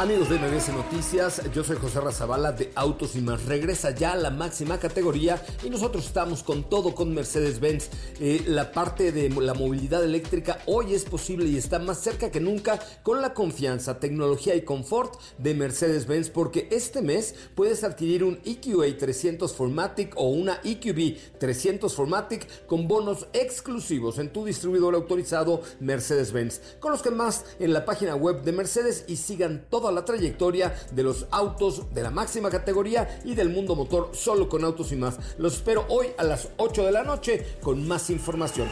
Amigos de MBS Noticias, yo soy José Razabala de Autos y más. Regresa ya a la máxima categoría y nosotros estamos con todo con Mercedes-Benz. Eh, la parte de la movilidad eléctrica hoy es posible y está más cerca que nunca con la confianza, tecnología y confort de Mercedes-Benz porque este mes puedes adquirir un EQA 300 Formatic o una EQB 300 Formatic con bonos exclusivos en tu distribuidor autorizado Mercedes-Benz. Con los que más en la página web de Mercedes y sigan la trayectoria de los autos de la máxima categoría y del mundo motor solo con autos y más. Los espero hoy a las 8 de la noche con más información.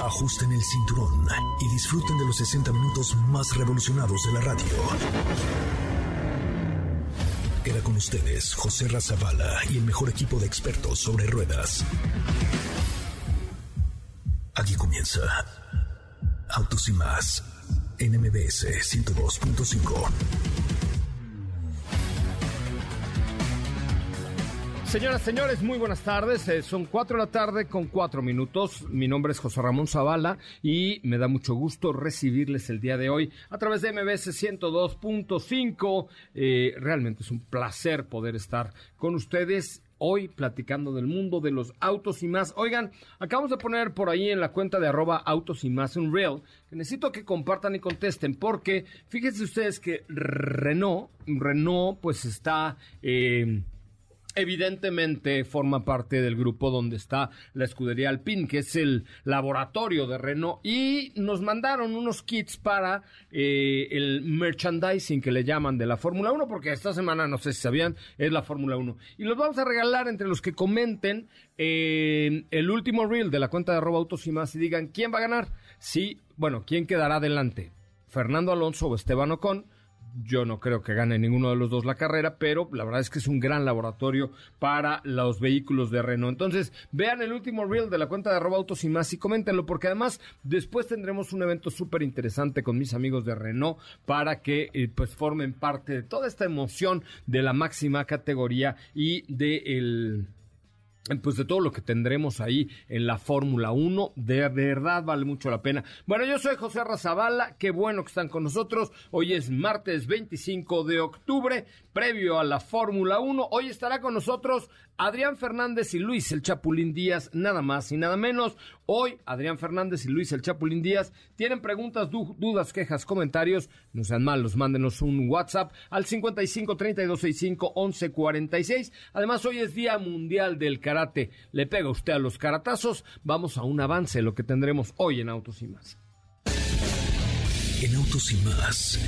Ajusten el cinturón y disfruten de los 60 minutos más revolucionados de la radio. Queda con ustedes José Razabala y el mejor equipo de expertos sobre ruedas. Aquí comienza Autos y más en MBS 102.5. Señoras, señores, muy buenas tardes. Eh, son cuatro de la tarde con cuatro minutos. Mi nombre es José Ramón Zavala y me da mucho gusto recibirles el día de hoy a través de MBS 102.5. Eh, realmente es un placer poder estar con ustedes hoy platicando del mundo de los autos y más. Oigan, acabamos de poner por ahí en la cuenta de arroba autos y más un reel que necesito que compartan y contesten porque fíjense ustedes que Renault, Renault pues está... Eh, evidentemente forma parte del grupo donde está la escudería Alpine, que es el laboratorio de Renault, y nos mandaron unos kits para eh, el merchandising que le llaman de la Fórmula 1, porque esta semana, no sé si sabían, es la Fórmula 1. Y los vamos a regalar entre los que comenten eh, el último reel de la cuenta de arroba autos y más y digan quién va a ganar. Sí, bueno, quién quedará adelante, Fernando Alonso o Esteban Ocon yo no creo que gane ninguno de los dos la carrera, pero la verdad es que es un gran laboratorio para los vehículos de Renault. Entonces, vean el último reel de la cuenta de arroba autos y más y coméntenlo, porque además después tendremos un evento súper interesante con mis amigos de Renault para que eh, pues formen parte de toda esta emoción de la máxima categoría y de pues de todo lo que tendremos ahí en la Fórmula 1, de verdad vale mucho la pena. Bueno, yo soy José Razabala, qué bueno que están con nosotros. Hoy es martes 25 de octubre, previo a la Fórmula 1. Hoy estará con nosotros Adrián Fernández y Luis el Chapulín Díaz, nada más y nada menos. Hoy Adrián Fernández y Luis el Chapulín Díaz tienen preguntas, dudas, quejas, comentarios. No sean malos, mándenos un WhatsApp al 55 32 65 11 46. Además, hoy es Día Mundial del Karate. Le pega usted a los caratazos. Vamos a un avance, lo que tendremos hoy en Autos y Más. En Autos y Más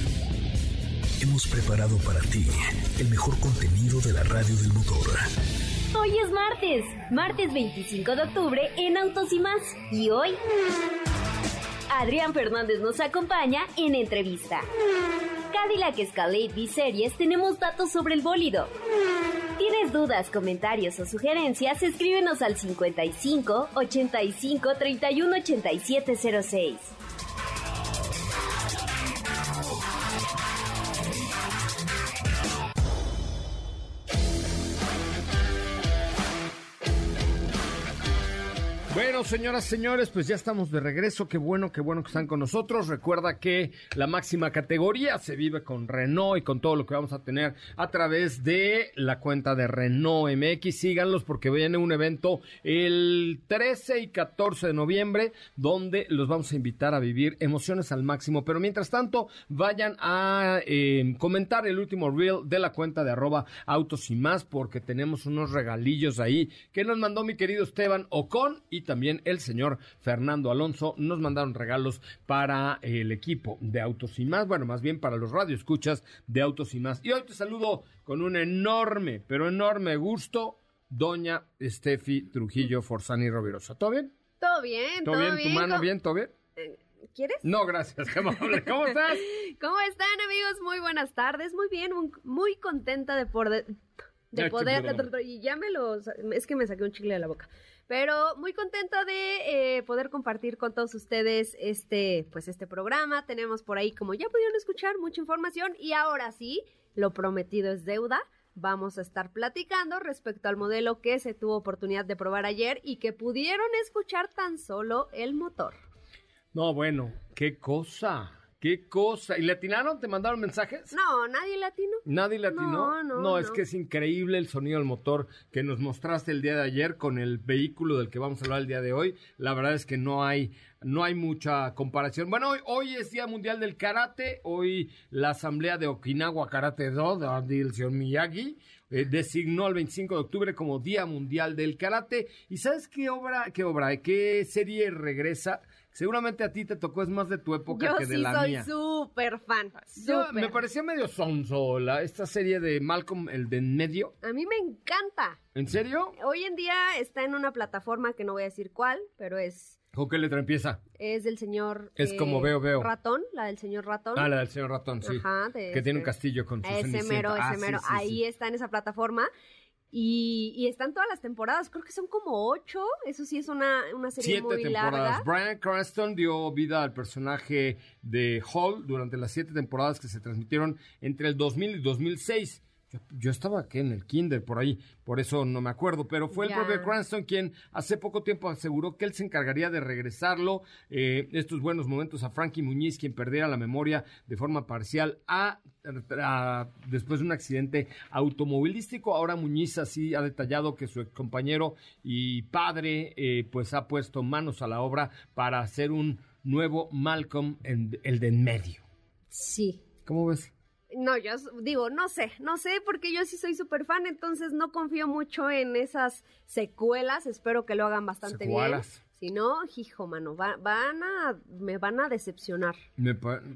hemos preparado para ti el mejor contenido de la radio del motor. Hoy es martes, martes 25 de octubre en Autos y más. Y hoy, Adrián Fernández nos acompaña en entrevista. Cadillac Escalade B-Series tenemos datos sobre el bólido. ¿Tienes dudas, comentarios o sugerencias? Escríbenos al 55 85 31 87 Bueno, señoras, señores, pues ya estamos de regreso. Qué bueno, qué bueno que están con nosotros. Recuerda que la máxima categoría se vive con Renault y con todo lo que vamos a tener a través de la cuenta de Renault MX. Síganlos porque viene un evento el 13 y 14 de noviembre donde los vamos a invitar a vivir emociones al máximo. Pero mientras tanto, vayan a eh, comentar el último reel de la cuenta de arroba autos y más porque tenemos unos regalillos ahí que nos mandó mi querido Esteban Ocon y también el señor Fernando Alonso nos mandaron regalos para el equipo de Autos y Más, bueno, más bien para los radioescuchas de Autos y Más. Y hoy te saludo con un enorme, pero enorme gusto, doña Steffi Trujillo Forzani Rovirosa. ¿Todo bien? Todo bien, todo, bien. ¿Tu mano bien? ¿Todo bien? Eh, ¿Quieres? No, gracias. ¿Cómo estás? ¿Cómo están, amigos? Muy buenas tardes. Muy bien, muy contenta de poder... De poder, y ya me los, es que me saqué un chicle de la boca. Pero muy contenta de eh, poder compartir con todos ustedes este, pues este programa. Tenemos por ahí, como ya pudieron escuchar, mucha información y ahora sí, lo prometido es deuda. Vamos a estar platicando respecto al modelo que se tuvo oportunidad de probar ayer y que pudieron escuchar tan solo el motor. No, bueno, qué cosa. ¿Qué cosa? ¿Y le atinaron? ¿Te mandaron mensajes? No, nadie latino. ¿Nadie latino? No, no, no. es que es increíble el sonido del motor que nos mostraste el día de ayer con el vehículo del que vamos a hablar el día de hoy. La verdad es que no hay, no hay mucha comparación. Bueno, hoy, hoy es Día Mundial del Karate. Hoy la Asamblea de Okinawa Karate Do, del señor Miyagi, eh, designó el 25 de octubre como Día Mundial del Karate. ¿Y sabes qué obra, qué obra, qué serie regresa? Seguramente a ti te tocó, es más de tu época que de la mía. Yo soy súper fan. me parecía medio sonso esta serie de Malcolm, el de en medio. A mí me encanta. ¿En serio? Hoy en día está en una plataforma que no voy a decir cuál, pero es... ¿Con qué letra empieza? Es del señor... Es como veo, veo. Ratón, la del señor Ratón. Ah, la del señor Ratón, sí. Ajá. que tiene un castillo con su Ese mero, ese ah, mero. Ahí está en esa plataforma. Y, están todas las temporadas, creo que son como ocho, eso sí es una, una serie siete muy temporadas. Brian Cranston dio vida al personaje de Hall durante las siete temporadas que se transmitieron entre el 2000 y 2006. Yo, estaba aquí en el kinder por ahí, por eso no me acuerdo, pero fue el propio Cranston quien hace poco tiempo aseguró que él se encargaría de regresarlo eh, estos buenos momentos a Frankie Muñiz, quien perdiera la memoria de forma parcial a, después de un accidente automovilístico. Ahora Muñiz así ha detallado que su compañero y padre eh, pues ha puesto manos a la obra para hacer un nuevo Malcolm, en, el de en medio. Sí. ¿Cómo ves? No, yo digo, no sé, no sé, porque yo sí soy súper fan, entonces no confío mucho en esas secuelas. Espero que lo hagan bastante bien. Si no, hijo, mano, van a, me van a decepcionar.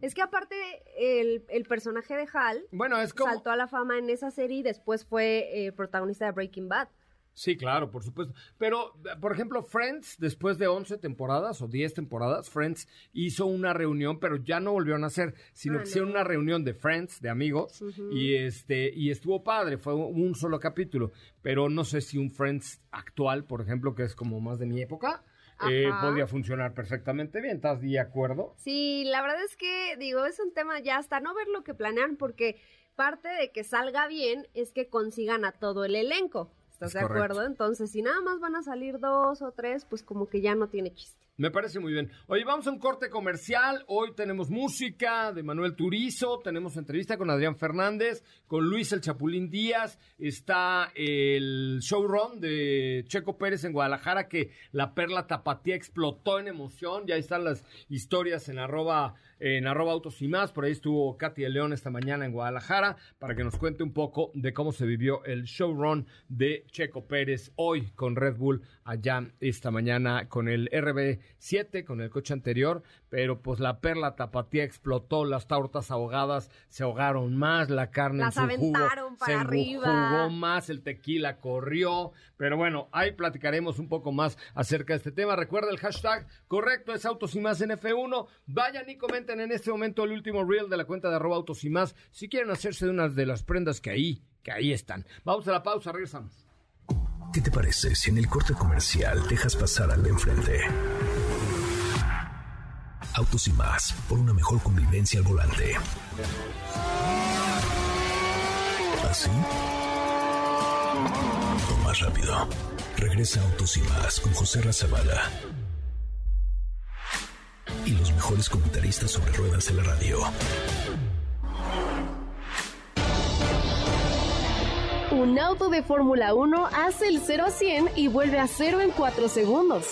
es que aparte, el, el, personaje de Hal bueno, es como... saltó a la fama en esa serie y después fue eh, protagonista de Breaking Bad. Sí, claro, por supuesto. Pero, por ejemplo, Friends, después de 11 temporadas o 10 temporadas, Friends hizo una reunión, pero ya no volvió a nacer, sino ah, que hicieron una reunión de Friends, de amigos, y este y estuvo padre, fue un solo capítulo. Pero no sé si un Friends actual, por ejemplo, que es como más de mi época, eh, podría funcionar perfectamente bien. ¿Estás de acuerdo? Sí, la verdad es que, digo, es un tema ya hasta no ver lo que planean, porque parte de que salga bien es que consigan a todo el elenco. ¿Estás de acuerdo? Entonces, si nada más van a salir dos o tres, pues como que ya no tiene chiste. Me parece muy bien. Oye, vamos a un corte comercial. Hoy tenemos música de Manuel Turizo, tenemos entrevista con Adrián Fernández, con Luis el Chapulín Díaz, está el showrun de Checo Pérez en Guadalajara, que la perla tapatía explotó en emoción. Ya están las historias en arroba en arroba autos y más. Por ahí estuvo Katy de León esta mañana en Guadalajara para que nos cuente un poco de cómo se vivió el showrun de Checo Pérez hoy con Red Bull allá esta mañana con el RB7, con el coche anterior, pero pues la perla tapatía explotó, las tortas ahogadas se ahogaron más, la carne en su jugo para se arriba. jugó más, el tequila corrió, pero bueno, ahí platicaremos un poco más acerca de este tema. Recuerda el hashtag correcto es Autos y Más en F1. Vayan y comenten en este momento el último reel de la cuenta de arroba Autos y Más si quieren hacerse de unas de las prendas que ahí, que ahí están. Vamos a la pausa, regresamos. ¿Qué te parece si en el corte comercial dejas pasar al de enfrente? Autos y más, por una mejor convivencia al volante. ¿Así? O más rápido. Regresa Autos y más con José Razabala. Y los mejores comentaristas sobre ruedas en la radio. Un auto de Fórmula 1 hace el 0 a 100 y vuelve a 0 en 4 segundos.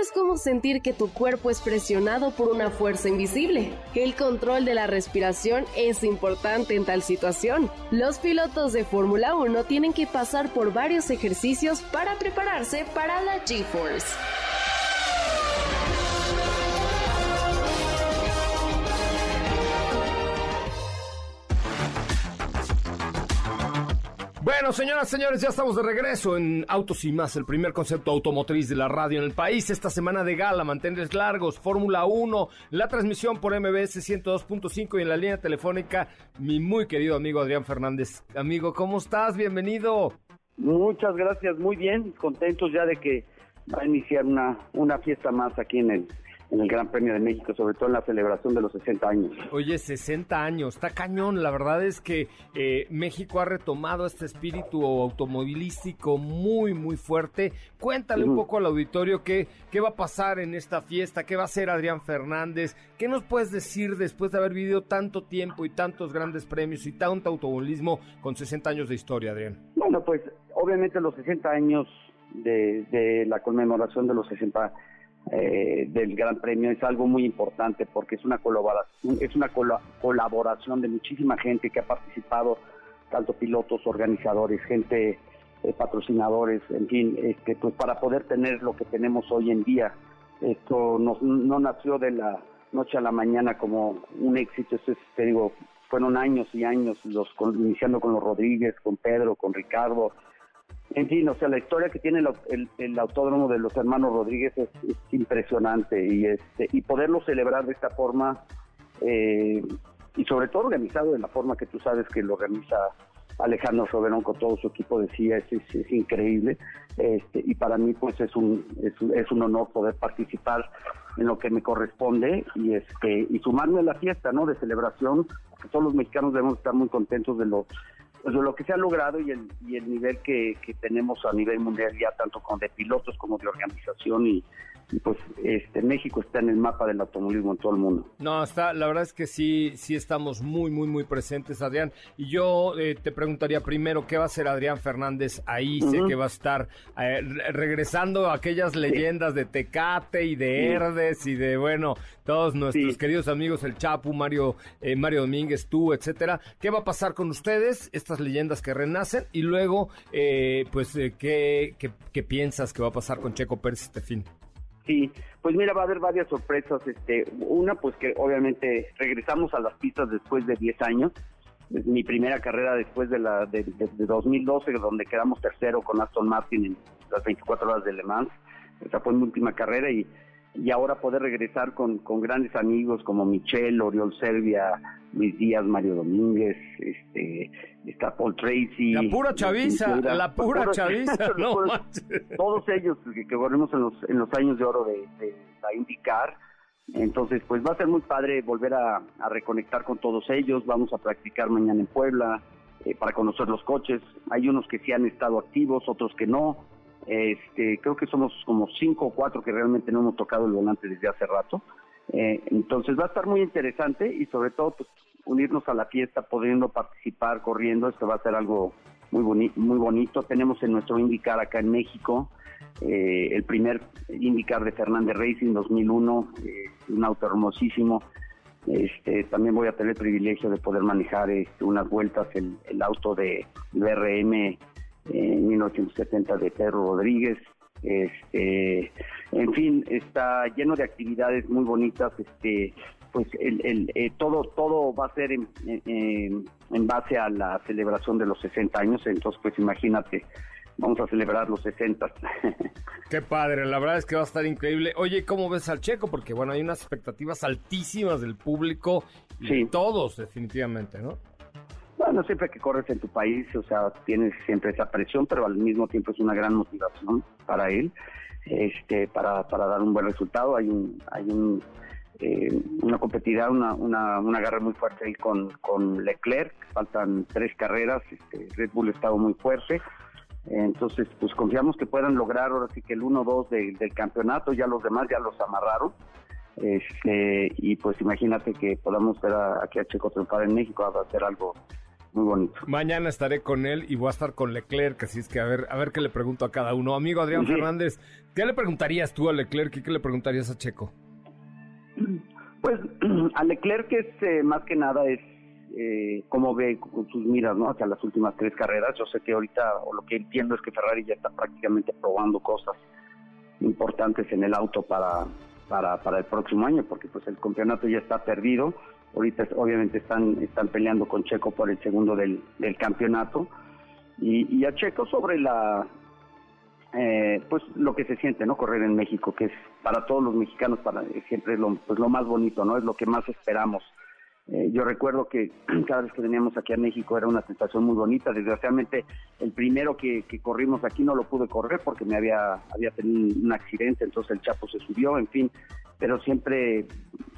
Es como sentir que tu cuerpo es presionado por una fuerza invisible. El control de la respiración es importante en tal situación. Los pilotos de Fórmula 1 tienen que pasar por varios ejercicios para prepararse para la G-Force. Bueno, señoras, señores, ya estamos de regreso en Autos y Más, el primer concepto automotriz de la radio en el país. Esta semana de gala, mantenerles largos, Fórmula 1, la transmisión por MBS 102.5 y en la línea telefónica, mi muy querido amigo Adrián Fernández. Amigo, ¿cómo estás? Bienvenido. Muchas gracias, muy bien, contentos ya de que va a iniciar una, una fiesta más aquí en el en el Gran Premio de México, sobre todo en la celebración de los 60 años. Oye, 60 años, está cañón. La verdad es que eh, México ha retomado este espíritu automovilístico muy, muy fuerte. Cuéntale un poco al auditorio qué, qué va a pasar en esta fiesta, qué va a hacer Adrián Fernández, qué nos puedes decir después de haber vivido tanto tiempo y tantos grandes premios y tanto automovilismo con 60 años de historia, Adrián. Bueno, pues obviamente los 60 años de, de la conmemoración de los 60 eh, del Gran Premio es algo muy importante porque es una colaboración, es una colaboración de muchísima gente que ha participado, tanto pilotos, organizadores, gente, eh, patrocinadores, en fin, este, pues para poder tener lo que tenemos hoy en día. Esto no, no nació de la noche a la mañana como un éxito, te digo, fueron años y años, los iniciando con los Rodríguez, con Pedro, con Ricardo, en fin, o sea, la historia que tiene el, autódromo de los hermanos Rodríguez es, impresionante y este y poderlo celebrar de esta forma eh, y sobre todo organizado de la forma que tú sabes que lo organiza Alejandro Soberón con todo su equipo de CIA es, increíble este, y para mí pues es un, es, un honor poder participar en lo que me corresponde y este y sumarme a la fiesta no de celebración todos los mexicanos debemos estar muy contentos de lo pues lo que se ha logrado y el, y el nivel que, que tenemos a nivel mundial ya tanto con de pilotos como de organización y, pues este México está en el mapa del automovilismo en todo el mundo. No, está, la verdad es que sí, sí estamos muy, muy, muy presentes, Adrián. Y yo eh, te preguntaría primero, ¿qué va a hacer Adrián Fernández ahí? Sé que va a estar eh, regresando a aquellas leyendas de Tecate y de Herdes y de, bueno, todos nuestros queridos amigos, el Chapu, Mario, eh, Mario Domínguez, tú, etcétera. ¿Qué va a pasar con ustedes, estas leyendas que renacen? Y luego, pues, ¿qué, qué, qué piensas que va a pasar con Checo Pérez este fin? Sí, pues mira, va a haber varias sorpresas. Este, una, pues que obviamente regresamos a las pistas después de 10 años. Mi primera carrera después de la de, 2012, donde quedamos tercero con Aston Martin en las 24 horas de Le Mans. Esa fue mi última carrera y y ahora poder regresar con, con grandes amigos como Michelle, Oriol Servia, Luis Díaz, Mario Domínguez, este, está Paul Tracy. La pura chaviza, la pura chaviza, no Todos ellos que, que volvemos en los, en los años de oro de, de la IndyCar. Entonces, pues va a ser muy padre volver a, a reconectar con todos ellos. Vamos a practicar mañana en Puebla eh, para conocer los coches. Hay unos que sí han estado activos, otros que no este, creo que somos como cinco o cuatro que realmente no hemos tocado el volante desde hace rato. Eh, entonces va a estar muy interesante y sobre todo pues, unirnos a la fiesta, pudiendo participar, corriendo. Esto va a ser algo muy, muy bonito. Tenemos en nuestro IndyCar acá en México eh, el primer IndyCar de Fernández Racing 2001, eh, un auto hermosísimo. Este, también voy a tener el privilegio de poder manejar este, unas vueltas el, el auto de BRM en 1970 de Pedro Rodríguez. Este, en fin, está lleno de actividades muy bonitas. Este, pues el, eh, todo todo va a ser en, en, base a la celebración de los 60 años. Entonces, pues imagínate, vamos a celebrar los 60. Qué padre, la verdad es que va a estar increíble. Oye, ¿cómo ves al Checo? Porque bueno, hay unas expectativas altísimas del público y todos definitivamente, ¿no? Bueno, siempre que corres en tu país, o sea, tienes siempre esa presión, pero al mismo tiempo es una gran motivación para él, este, para, para dar un buen resultado. Hay un, hay un, eh, una competitividad, una, una, una guerra muy fuerte ahí con, con Leclerc. Faltan tres carreras, este, Red Bull estado muy fuerte. Entonces, pues confiamos que puedan lograr ahora sí que el 1-2 del campeonato, ya los demás ya los amarraron. Este, y pues imagínate que podamos ver aquí a Checo triunfar en México, va a ser algo muy bonito. Mañana estaré con él y voy a estar con Leclerc, así es que a ver, a ver qué le pregunto a cada uno. Amigo Adrián Fernández, ¿qué le preguntarías tú a Leclerc y qué le preguntarías a Checo? Pues a Leclerc es eh, más que nada es eh, cómo ve con sus miras ¿no? hacia las últimas tres carreras. Yo sé que ahorita, o lo que entiendo es que Ferrari ya está prácticamente probando cosas importantes en el auto para, para, para el próximo año, porque pues el campeonato ya está perdido Ahorita obviamente están, están peleando con Checo por el segundo del, del campeonato. Y, a Checo sobre la eh, pues lo que se siente no correr en México que es para todos los mexicanos para siempre es lo, pues lo más bonito no es lo que más esperamos Eh, yo recuerdo que cada vez que veníamos aquí a México era una sensación muy bonita. Desgraciadamente, el primero que, corrimos aquí no lo pude correr porque me había, había tenido un accidente, entonces el Chapo se subió, en fin. Pero siempre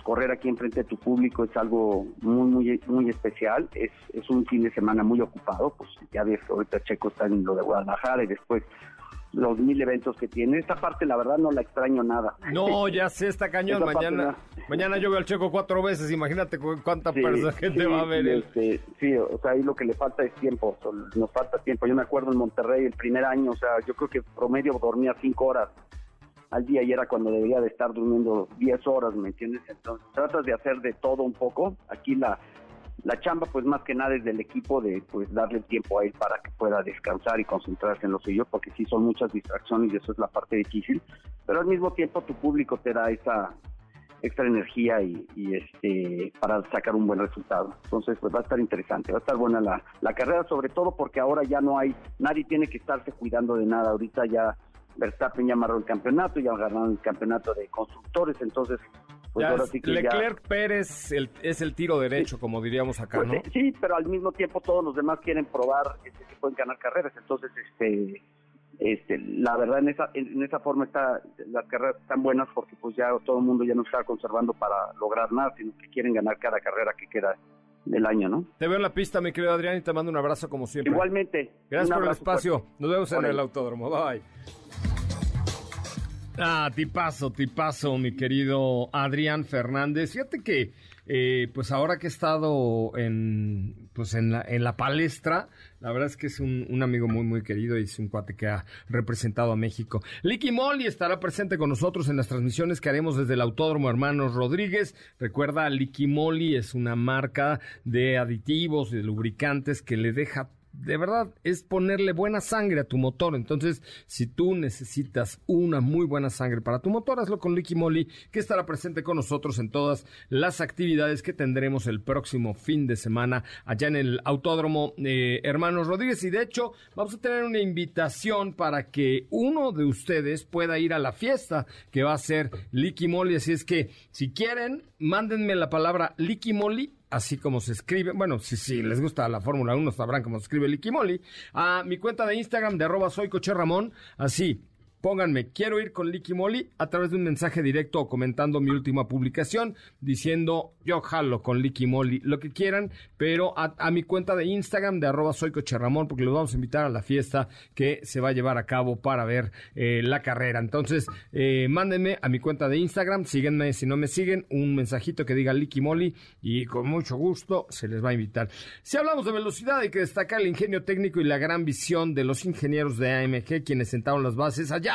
correr aquí enfrente de tu público es algo muy, muy, muy especial. Es, es un fin de semana muy ocupado, pues ya ves que ahorita Checo está en lo de Guadalajara y después los mil eventos que tiene. Esta parte, la verdad, no la extraño nada. No, ya sé, está cañón. mañana mañana yo veo al Checo cuatro veces. Imagínate cuánta gente va a ver. Este, sí, o sea, ahí lo que le falta es tiempo. Nos falta tiempo. Yo me acuerdo en Monterrey el primer año, o sea, yo creo que promedio dormía cinco horas al día y era cuando debería de estar durmiendo diez horas, ¿me entiendes? Entonces, tratas de hacer de todo un poco. Aquí la la chamba pues más que nada es del equipo de pues darle tiempo a él para que pueda descansar y concentrarse en lo suyo porque sí son muchas distracciones y eso es la parte difícil pero al mismo tiempo tu público te da esa extra energía y, este para sacar un buen resultado. Entonces pues va a estar interesante va a estar buena la, la carrera sobre todo porque ahora ya no hay nadie tiene que estarse cuidando de nada. Ahorita ya Verstappen ya amarró el campeonato ya ganado el campeonato de constructores entonces pues Leclerc Pérez es el tiro derecho, como diríamos acá, pues, ¿no? Sí, pero al mismo tiempo todos los demás quieren probar este, que pueden ganar carreras, entonces este este la verdad en esa en esa forma está las carreras están buenas porque pues ya todo el mundo ya no está conservando para lograr nada, sino que quieren ganar cada carrera que queda del año, ¿no? Te veo en la pista, mi querido Adrián, y te mando un abrazo como siempre. Igualmente. Gracias por el espacio. Nos vemos en el autódromo. Bye. Ah, tipazo, tipazo, mi querido Adrián Fernández. Fíjate que, eh, pues ahora que he estado en, pues en la, en la palestra, la verdad es que es un, amigo muy, muy querido y es un cuate que ha representado a México. Licky estará presente con nosotros en las transmisiones que haremos desde el Autódromo Hermanos Rodríguez. Recuerda, Licky Molly es una marca de aditivos de lubricantes que le deja de verdad es ponerle buena sangre a tu motor. Entonces, si tú necesitas una muy buena sangre para tu motor, hazlo con Licky Molly, que estará presente con nosotros en todas las actividades que tendremos el próximo fin de semana allá en el Autódromo eh, Hermanos Rodríguez. Y de hecho, vamos a tener una invitación para que uno de ustedes pueda ir a la fiesta que va a ser Licky Molly. Así es que, si quieren, mándenme la palabra Licky Molly así como se escribe, bueno, si, si les gusta la Fórmula 1 sabrán cómo se escribe Liquimoli, a mi cuenta de Instagram de arroba soy coche Ramón, así, pónganme, quiero ir con Licky Molly a través de un mensaje directo o comentando mi última publicación diciendo yo jalo con Licky Molly, lo que quieran, pero a, mi cuenta de Instagram de arroba soy porque los vamos a invitar a la fiesta que se va a llevar a cabo para ver eh, la carrera. Entonces, eh, mándenme a mi cuenta de Instagram, síguenme si no me siguen, un mensajito que diga Licky Molly y con mucho gusto se les va a invitar. Si hablamos de velocidad hay que destacar el ingenio técnico y la gran visión de los ingenieros de AMG quienes sentaron las bases allá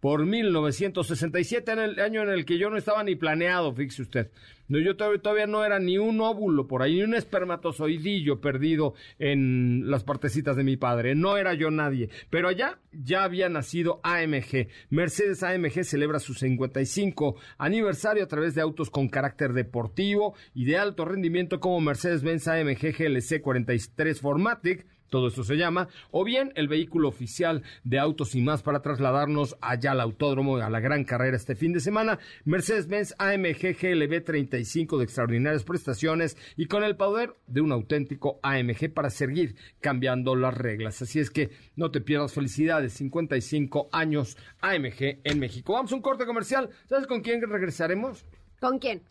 por 1967, en el año en el que yo no estaba ni planeado, fíjese usted. No, yo todavía, no era ni un óvulo por ahí, ni un espermatozoidillo perdido en las partecitas de mi padre. No era yo nadie. Pero allá ya había nacido AMG. Mercedes AMG celebra su 55 aniversario a través de autos con carácter deportivo y de alto rendimiento como Mercedes-Benz AMG GLC 43 Formatic todo esto se llama, o bien el vehículo oficial de autos y más para trasladarnos allá al autódromo, a la gran carrera este fin de semana, Mercedes-Benz AMG GLB 35 de extraordinarias prestaciones y con el poder de un auténtico AMG para seguir cambiando las reglas. Así es que no te pierdas felicidades, 55 años AMG en México. Vamos a un corte comercial, ¿sabes con quién regresaremos? ¿Con quién?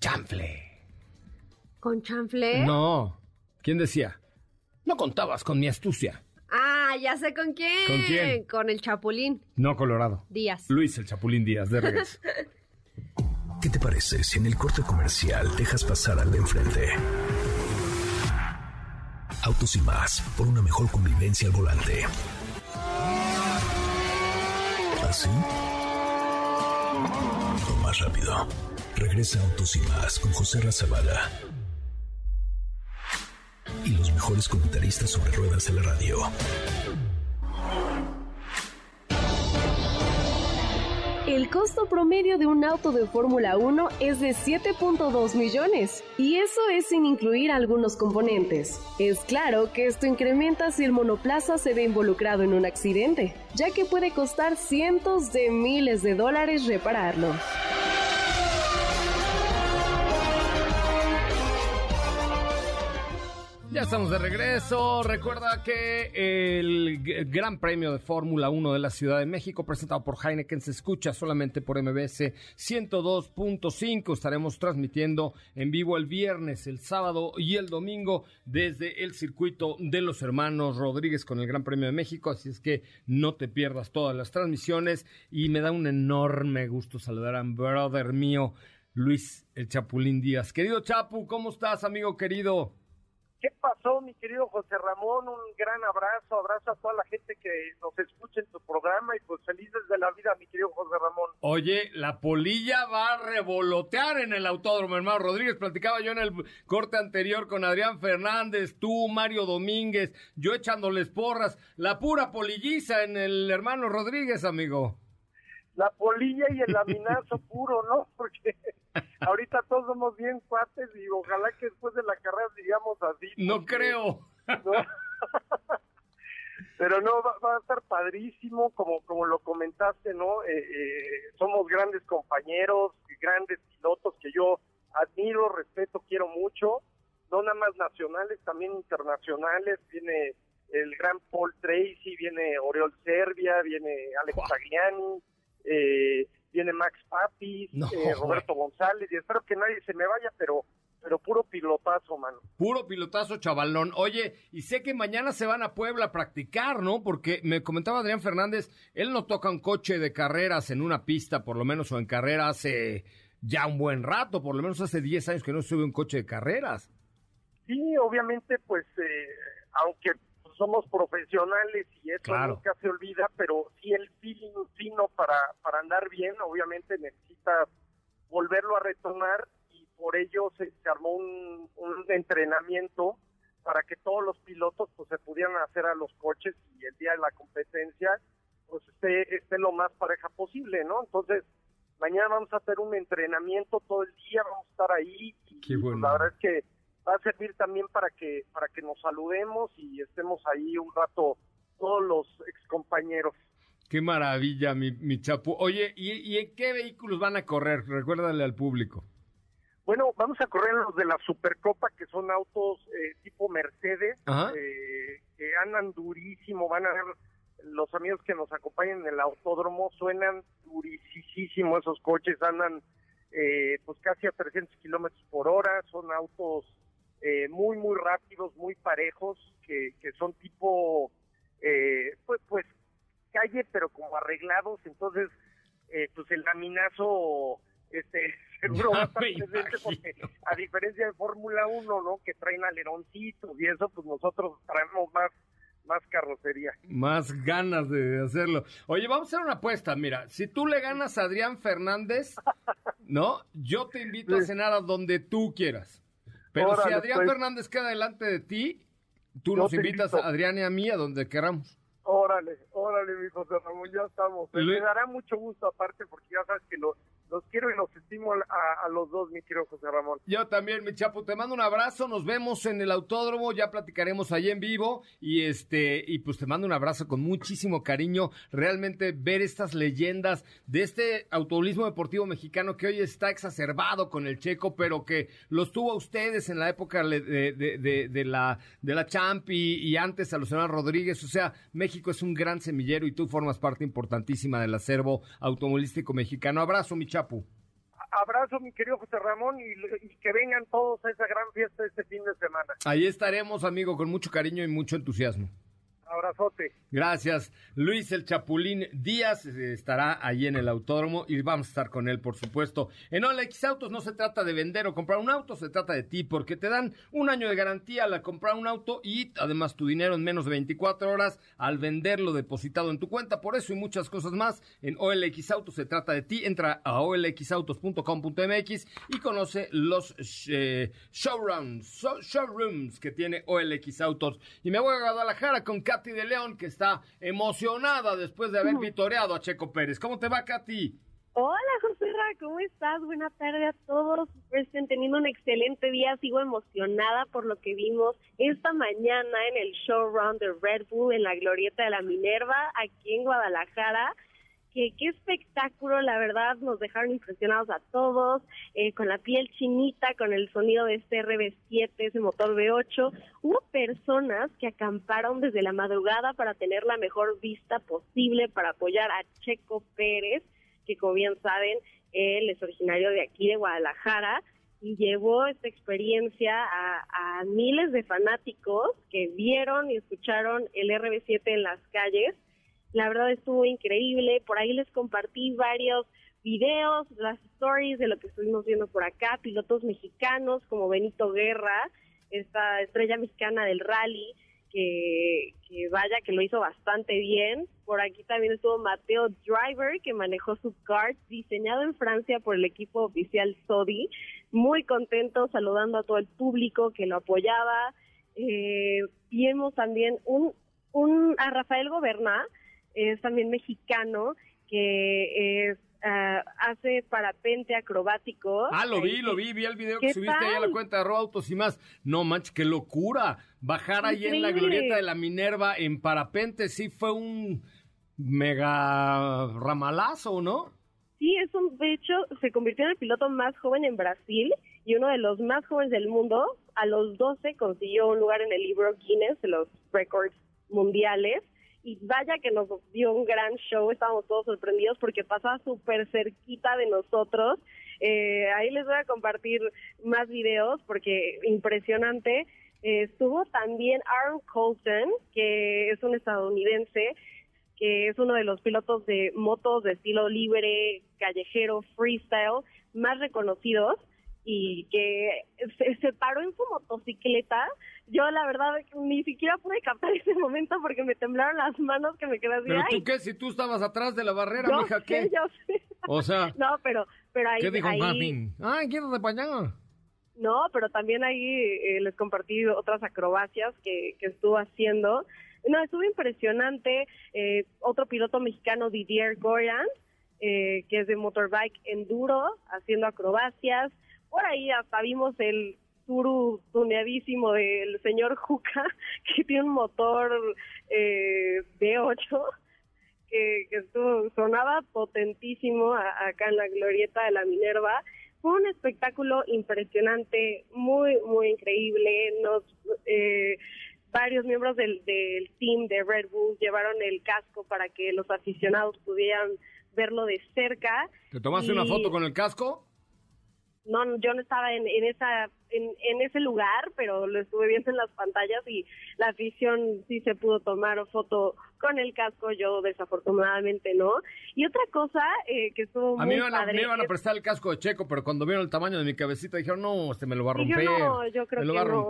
Chanfle. ¿Con Chanfle? No. ¿Quién decía? No contabas con mi astucia. Ah, ya sé con quién. ¿Con quién? Con el Chapulín. No, Colorado. Díaz. Luis, el Chapulín Díaz, de regreso. ¿Qué te parece si en el corte comercial dejas pasar al de enfrente? Autos y más, por una mejor convivencia al volante. ¿Así? O más rápido. Regresa Autos y más con José Razabala mejores comentaristas sobre ruedas de la radio. El costo promedio de un auto de Fórmula 1 es de 7.2 millones, y eso es sin incluir algunos componentes. Es claro que esto incrementa si el monoplaza se ve involucrado en un accidente, ya que puede costar cientos de miles de dólares repararlo. Ya estamos de regreso. Recuerda que el Gran Premio de Fórmula 1 de la Ciudad de México, presentado por Heineken, se escucha solamente por MBS 102.5. Estaremos transmitiendo en vivo el viernes, el sábado y el domingo desde el circuito de los hermanos Rodríguez con el Gran Premio de México. Así es que no te pierdas todas las transmisiones. Y me da un enorme gusto saludar a brother mío, Luis el Chapulín Díaz. Querido Chapu, ¿cómo estás, amigo querido? ¿Qué pasó, mi querido José Ramón? Un gran abrazo, abrazo a toda la gente que nos escucha en tu programa y pues felices de la vida, mi querido José Ramón. Oye, la polilla va a revolotear en el autódromo, hermano Rodríguez. Platicaba yo en el corte anterior con Adrián Fernández, tú, Mario Domínguez, yo echándoles porras. La pura polilliza en el hermano Rodríguez, amigo. La polilla y el laminazo puro, ¿no? Porque ahorita todos somos bien cuates y ojalá que después de la carrera digamos así. No creo. Pero no, va, a estar padrísimo, como, como lo comentaste, ¿no? Eh, eh, somos grandes compañeros, grandes pilotos que yo admiro, respeto, quiero mucho, no nada más nacionales, también internacionales. Viene el gran Paul Tracy, viene Oriol Serbia, viene Alex Agliani, eh, viene Max Papis, eh, Roberto González, y espero que nadie se me vaya, pero pero puro pilotazo, mano. Puro pilotazo, chavalón. Oye, y sé que mañana se van a Puebla a practicar, ¿no? Porque me comentaba Adrián Fernández, él no toca un coche de carreras en una pista, por lo menos, o en carrera hace ya un buen rato, por lo menos hace 10 años que no sube un coche de carreras. Sí, obviamente, pues, eh, aunque somos profesionales y eso nunca se olvida, pero sí el feeling fino para, para andar bien, obviamente necesita volverlo a retomar y por ello se, armó un, entrenamiento para que todos los pilotos pues se pudieran hacer a los coches y el día de la competencia pues esté, esté lo más pareja posible, ¿no? Entonces, mañana vamos a hacer un entrenamiento todo el día, vamos a estar ahí y pues, la verdad es que va a servir también para que para que nos saludemos y estemos ahí un rato todos los excompañeros. Qué maravilla, mi, mi chapu. Oye, ¿y, en qué vehículos van a correr? Recuérdale al público. Bueno, vamos a correr los de la Supercopa, que son autos eh, tipo Mercedes, eh, que andan durísimo. Van a ver los amigos que nos acompañan en el autódromo, suenan durísimo esos coches, andan eh, pues casi a 300 kilómetros por hora, son autos eh, muy, muy rápidos, muy parejos, que, que son tipo, eh, pues, pues, calle, pero como arreglados, entonces, eh, pues el laminazo, este, seguro va a estar presente porque, a diferencia de Fórmula 1, ¿no? Que traen aleroncitos y eso, pues nosotros traemos más más carrocería. Más ganas de hacerlo. Oye, vamos a hacer una apuesta. Mira, si tú le ganas a Adrián Fernández, ¿no? Yo te invito a cenar a donde tú quieras. Pero si Adrián pues. Fernández queda delante de ti, tú nos invitas a Adrián y a mí a donde queramos. Órale, órale, mi José Ramón, ya estamos. Me dará mucho gusto aparte porque ya sabes que lo, los quiero y los estimo a, los dos, mi querido José Ramón. Yo también, mi chapo, te mando un abrazo, nos vemos en el autódromo, ya platicaremos ahí en vivo y este y pues te mando un abrazo con muchísimo cariño. Realmente ver estas leyendas de este automovilismo deportivo mexicano que hoy está exacerbado con el Checo, pero que los tuvo a ustedes en la época de, la de la Champ y, antes a los Rodríguez, o sea, México es un gran semillero y tú formas parte importantísima del acervo automovilístico mexicano. Abrazo, mi chapo. Abrazo, mi querido José Ramón, y, que vengan todos a esa gran fiesta este fin de semana. Ahí estaremos, amigo, con mucho cariño y mucho entusiasmo. Abrazote. Gracias. Luis el Chapulín Díaz eh, estará ahí en el autódromo y vamos a estar con él, por supuesto. En OLX Autos no se trata de vender o comprar un auto, se trata de ti, porque te dan un año de garantía al comprar un auto y además tu dinero en menos de 24 horas al venderlo depositado en tu cuenta. Por eso y muchas cosas más, en OLX Autos se trata de ti. Entra a olxautos.com.mx y conoce los eh, showrooms, showrooms que tiene OLX Autos. Y me voy a Guadalajara con Kat de León, que está emocionada después de haber vitoreado a Checo Pérez. ¿Cómo te va, Katy? Hola, José ¿cómo estás? Buena tarde a todos. Estén teniendo un excelente día. Sigo emocionada por lo que vimos esta mañana en el showround de Red Bull en la Glorieta de la Minerva, aquí en Guadalajara. Que qué espectáculo, la verdad, nos dejaron impresionados a todos, eh, con la piel chinita, con el sonido de este RB7, ese motor V8. Hubo personas que acamparon desde la madrugada para tener la mejor vista posible, para apoyar a Checo Pérez, que como bien saben, él es originario de aquí, de Guadalajara, y llevó esta experiencia a, a miles de fanáticos que vieron y escucharon el RB7 en las calles la verdad estuvo increíble. Por ahí les compartí varios videos, las stories de lo que estuvimos viendo por acá, pilotos mexicanos como Benito Guerra, esta estrella mexicana del rally, que, vaya que lo hizo bastante bien. Por aquí también estuvo Mateo Driver, que manejó su kart diseñado en Francia por el equipo oficial Sodi. Muy contento, saludando a todo el público que lo apoyaba. Eh, vimos también un, un, a Rafael Goberná, es también mexicano, que es, ah, hace parapente acrobático. Ah, lo vi, lo vi, vi el video que subiste ahí a la cuenta de Autos y más. No manches, qué locura. Bajar ahí en la glorieta de la Minerva en parapente sí fue un mega ramalazo, ¿no? Sí, es un, de hecho, se convirtió en el piloto más joven en Brasil y uno de los más jóvenes del mundo. A los 12 consiguió un lugar en el libro Guinness de los récords mundiales y vaya que nos dio un gran show, estábamos todos sorprendidos porque pasaba súper cerquita de nosotros. Eh, ahí les voy a compartir más videos porque impresionante. Eh, estuvo también Aaron Colton, que es un estadounidense, que es uno de los pilotos de motos de estilo libre, callejero, freestyle, más reconocidos y que se, paró en su motocicleta. Yo la verdad ni siquiera pude captar ese momento porque me temblaron las manos que me quedé así. ¿Pero tú qué? Si tú estabas atrás de la barrera, mija, ¿qué? Yo sé. O sea... no, pero, pero ahí... ¿Qué dijo ahí... Ay, quiero de pañal. No, pero también ahí eh, les compartí otras acrobacias que, que estuvo haciendo. No, estuvo impresionante. Eh, otro piloto mexicano, Didier Goyan, eh, que es de motorbike enduro, haciendo acrobacias por ahí hasta vimos el turu tuneadísimo del señor Juca, que tiene un motor eh, V8, que, que estuvo, sonaba potentísimo acá en la glorieta de la Minerva. Fue un espectáculo impresionante, muy, muy increíble. Nos, eh, varios miembros del, del team de Red Bull llevaron el casco para que los aficionados pudieran verlo de cerca. ¿Te tomaste una foto con el casco? No yo no estaba en, en esa en, en, ese lugar pero lo estuve viendo en las pantallas y la afición sí se pudo tomar foto con el casco yo desafortunadamente no y otra cosa eh, que estuvo a muy mí me padre me iban a prestar el casco de Checo pero cuando vieron el tamaño de mi cabecita dijeron no este me lo va a romper no, yo creo me lo que va a no.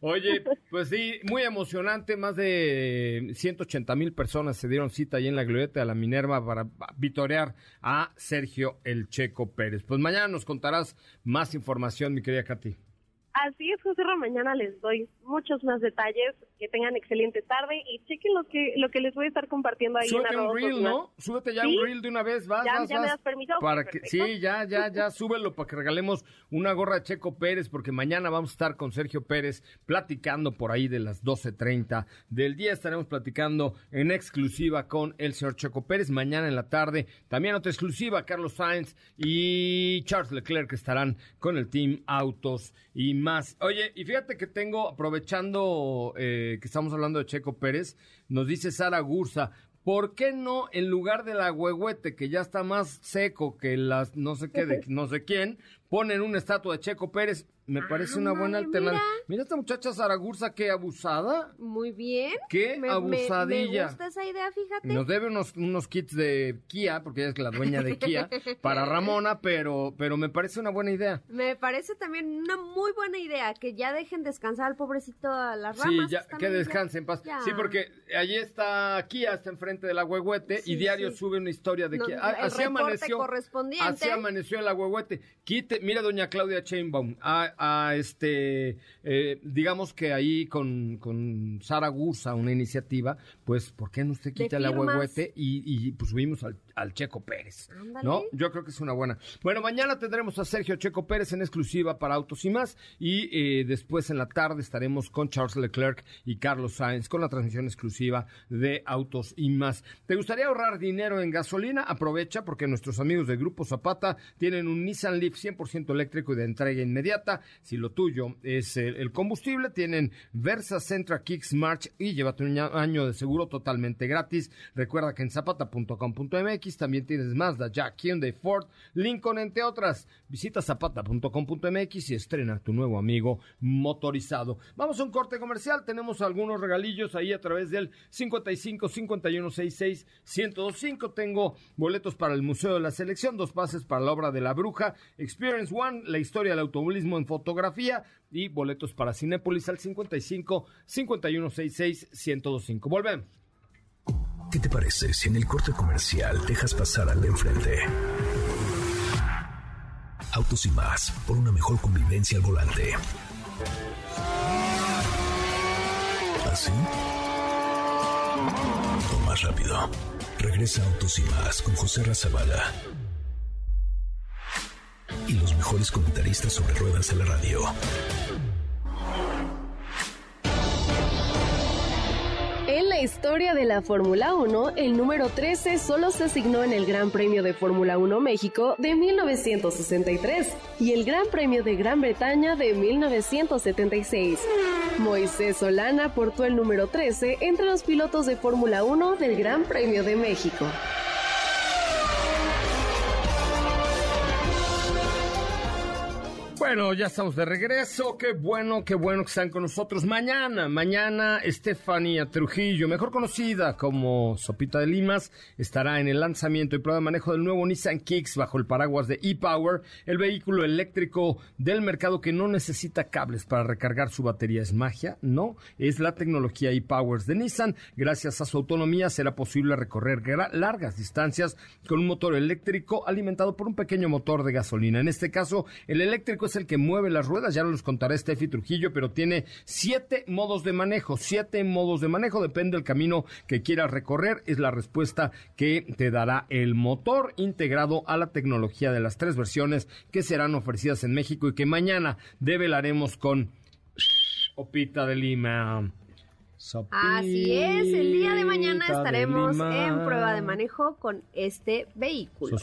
Oye, pues sí, muy emocionante. Más de 180 mil personas se dieron cita ahí en la glorieta de la Minerva para vitorear a Sergio El Checo Pérez. Pues mañana nos contarás más información, mi querida Katy. Así es, José mañana les doy muchos más detalles. Que tengan excelente tarde y chequen lo que lo que les voy a estar compartiendo ahí Súbete en un reel. ¿no? Súbete ya ¿Sí? un reel de una vez, vas, ¿Ya- vas, ya me das permiso? Para que, Perfecto. sí, ya, ya, ya, súbelo para que regalemos una gorra de Checo Pérez, porque mañana vamos a estar con Sergio Pérez platicando por ahí de las 12.30 del día. Estaremos platicando en exclusiva con el señor Checo Pérez. Mañana en la tarde, también otra exclusiva, Carlos Sainz y Charles Leclerc que estarán con el Team Autos y más. Oye, y fíjate que tengo, aprovechando eh, que estamos hablando de Checo Pérez, nos dice Sara Gursa, ¿por qué no en lugar del agüehuete que ya está más seco que las no sé qué de no sé quién, ponen una estatua de Checo Pérez? Me parece una buena alternativa. mira. Mira esta muchacha Sara Gursa, qué abusada. Muy bien. Qué Me- abusadilla. Me, gusta esa idea, fíjate. Nos debe unos, unos kits de Kia, porque ella es la dueña de Kia, para Ramona, pero, pero me parece una buena idea. Me parece también una muy buena idea que ya dejen descansar al pobrecito a las Sí, ramas. ya, que ahí ya- descanse en paz. ya. Sí, porque allí está Kia, está enfrente del agüehuete Sí, y diario sí. sube una historia de No, Kia. Ah, así amaneció. correspondiente. Así amaneció el agüehuete. Quite, mira doña Claudia Chainbaum. Ah, a, este, eh, digamos que ahí con, con Sara Gusa, una iniciativa, pues, ¿por qué no usted quita la huehuete y, y pues subimos al, al Checo Pérez? ¿No? Yo creo que es una buena. Bueno, mañana tendremos a Sergio Checo Pérez en exclusiva para Autos y más y eh, después en la tarde estaremos con Charles Leclerc y Carlos Sainz con la transmisión exclusiva de Autos y más. ¿Te gustaría ahorrar dinero en gasolina? Aprovecha porque nuestros amigos de Grupo Zapata tienen un Nissan Leaf 100% eléctrico y de entrega inmediata. Si lo tuyo es el, combustible, tienen Versa Centra Kicks March y llévate un año de seguro totalmente gratis. Recuerda que en zapata.com.mx también tienes Mazda, Jack, Hyundai, Ford, Lincoln, entre otras. Visita zapata.com.mx y estrena tu nuevo amigo motorizado. Vamos a un corte comercial. Tenemos algunos regalillos ahí a través del 55 51 66 1025. Tengo boletos para el Museo de la Selección, dos pases para la obra de la Bruja, Experience One, la historia del automovilismo en fotografía y boletos para Cinépolis al 55 51 66 1025. Volvemos. ¿Qué te parece si en el corte comercial dejas pasar al de enfrente? Autos y más, por una mejor convivencia al volante. ¿Así? O más rápido. Regresa Autos y más con José Razabala. Y los mejores comentaristas sobre ruedas de la radio. En la historia de la Fórmula 1, el número 13 solo se asignó en el Gran Premio de Fórmula 1 México de 1963 y el Gran Premio de Gran Bretaña de 1976. Moisés Solana portó el número 13 entre los pilotos de Fórmula 1 del Gran Premio de México. Bueno, ya estamos de regreso. Qué bueno, qué bueno que están con nosotros. Mañana, mañana, Estefanía Trujillo, mejor conocida como Sopita de Limas, estará en el lanzamiento y prueba de manejo del nuevo Nissan Kicks bajo el paraguas de ePower, el vehículo eléctrico del mercado que no necesita cables para recargar su batería. ¿Es magia? No, es la tecnología ePower de Nissan. Gracias a su autonomía será posible recorrer largas distancias con un motor eléctrico alimentado por un pequeño motor de gasolina. En este caso, el eléctrico es el que mueve las ruedas, ya los contará Steffi Trujillo, pero tiene siete modos de manejo, siete modos de manejo, depende del camino que quieras recorrer, es la respuesta que te dará el motor integrado a la tecnología de las tres versiones que serán ofrecidas en México y que mañana develaremos con Opita de Lima. Así es, el día de mañana estaremos en prueba de manejo con este vehículo.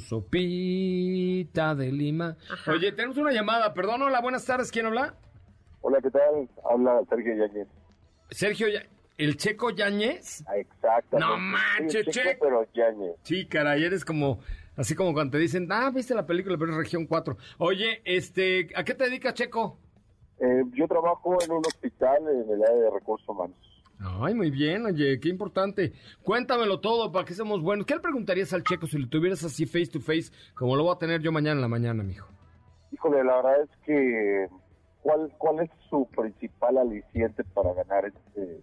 Sopita de Lima. Oye, tenemos una llamada, perdón, hola, buenas tardes, ¿quién habla? Hola, ¿qué tal? Habla Sergio Yáñez. Sergio ¿El Checo Yáñez? Ah, exacto. No manches, Checo. Pero Yáñez. Sí, caray, eres como, así como cuando te dicen, ah, viste la película, pero es región 4. Oye, este, ¿a qué te dedicas, Checo? Eh, yo trabajo en un hospital en el área de recursos humanos. Ay, muy bien, oye, qué importante. Cuéntamelo todo para que seamos buenos. ¿Qué le preguntarías al checo si lo tuvieras así face to face, como lo voy a tener yo mañana en la mañana, mijo? Híjole, la verdad es que, ¿cuál, cuál es su principal aliciente para ganar este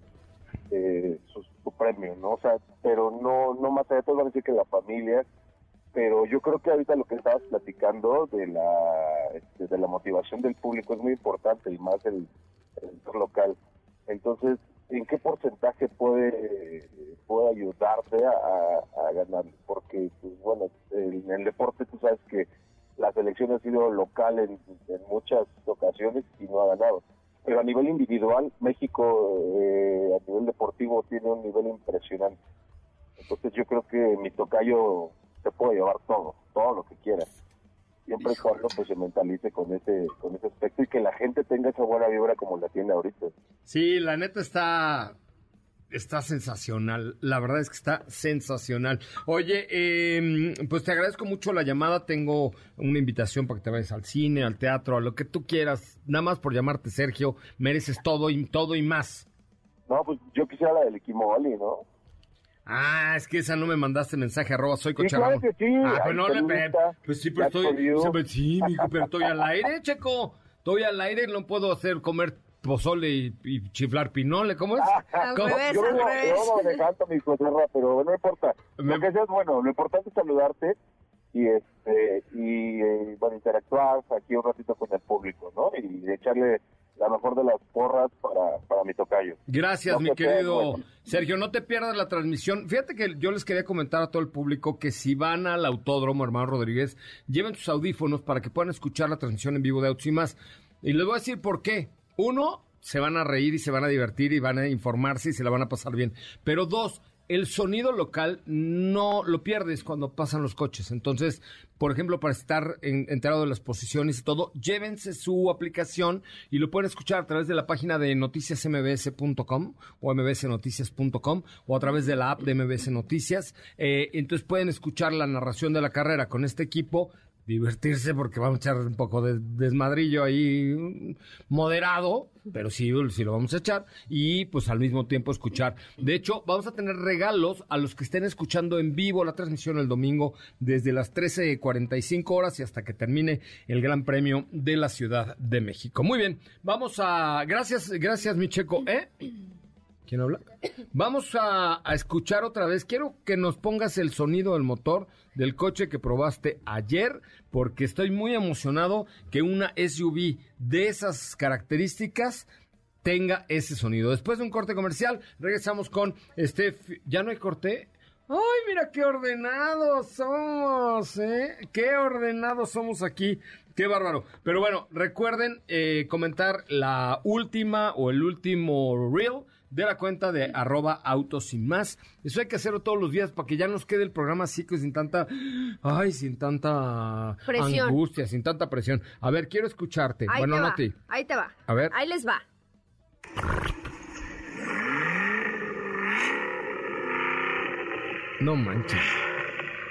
eh, su, premio, no? O sea, pero no, no más allá de todo, van a decir que la familia, pero yo creo que ahorita lo que estabas platicando de la este, de la motivación del público es muy importante y más el, local. Entonces, ¿en qué porcentaje puede puede ayudarte a, ganar? Porque, pues bueno, en el deporte tú sabes que la selección ha sido local en, muchas ocasiones y no ha ganado. Pero a nivel individual, México eh, a nivel deportivo tiene un nivel impresionante. Entonces yo creo que mi tocayo se puede llevar todo, todo lo que quiera. Siempre y cuando pues, se mentalice con ese, con ese aspecto y que la gente tenga esa buena vibra como la tiene ahorita. Sí, la neta está está sensacional. La verdad es que está sensacional. Oye, eh, pues te agradezco mucho la llamada. Tengo una invitación para que te vayas al cine, al teatro, a lo que tú quieras. Nada más por llamarte Sergio, mereces todo y todo y más. No, pues yo quisiera la del Equimoli, ¿no? Ah, es que esa no me mandaste mensaje, arroba soy coche sí, claro que sí. Ah, pues no le Pues sí, pero estoy, sí, mijo, pero estoy al aire, checo. Estoy al aire, no puedo hacer comer pozole y, chiflar pinole, ¿cómo es? ¿Cómo? yo no me dejanto mi coserra, pero no importa. Lo que sea es bueno, lo importante es saludarte y este y eh, bueno interactuar aquí un ratito con el público no y echarle la mejor de las porras para, para mi tocayo. Gracias, mi querido Sergio. No te pierdas la transmisión. Fíjate que yo les quería comentar a todo el público que si van al autódromo, hermano Rodríguez, lleven sus audífonos para que puedan escuchar la transmisión en vivo de Autos y más. Y les voy a decir por qué. Uno, se van a reír y se van a divertir y van a informarse y se la van a pasar bien. Pero dos, el sonido local no lo pierdes cuando pasan los coches. Entonces, por ejemplo, para estar enterado de las posiciones y todo, llévense su aplicación y lo pueden escuchar a través de la página de noticiasmbs.com o mbsnoticias.com o a través de la app de MBS Noticias. Eh, entonces pueden escuchar la narración de la carrera con este equipo divertirse porque vamos a echar un poco de desmadrillo ahí moderado, pero sí, sí lo vamos a echar y pues al mismo tiempo escuchar. De hecho, vamos a tener regalos a los que estén escuchando en vivo la transmisión el domingo desde las 13.45 horas y hasta que termine el Gran Premio de la Ciudad de México. Muy bien, vamos a... Gracias, gracias Micheco. ¿Eh? ¿Quién habla? Vamos a, escuchar otra vez. Quiero que nos pongas el sonido del motor del coche que probaste ayer, porque estoy muy emocionado que una SUV de esas características tenga ese sonido. Después de un corte comercial, regresamos con este... ¿Ya no hay corte? ¡Ay, mira qué ordenados somos! ¿eh? ¡Qué ordenados somos aquí! ¡Qué bárbaro! Pero bueno, recuerden eh, comentar la última o el último reel de la cuenta de arroba autos sin más. Eso hay que hacerlo todos los días para que ya nos quede el programa así que sin tanta, ay, sin tanta angustia, sin tanta presión. A ver, quiero escucharte. Ahí bueno, te no va. ti. Ahí te va. A ver. Ahí les va. No manches.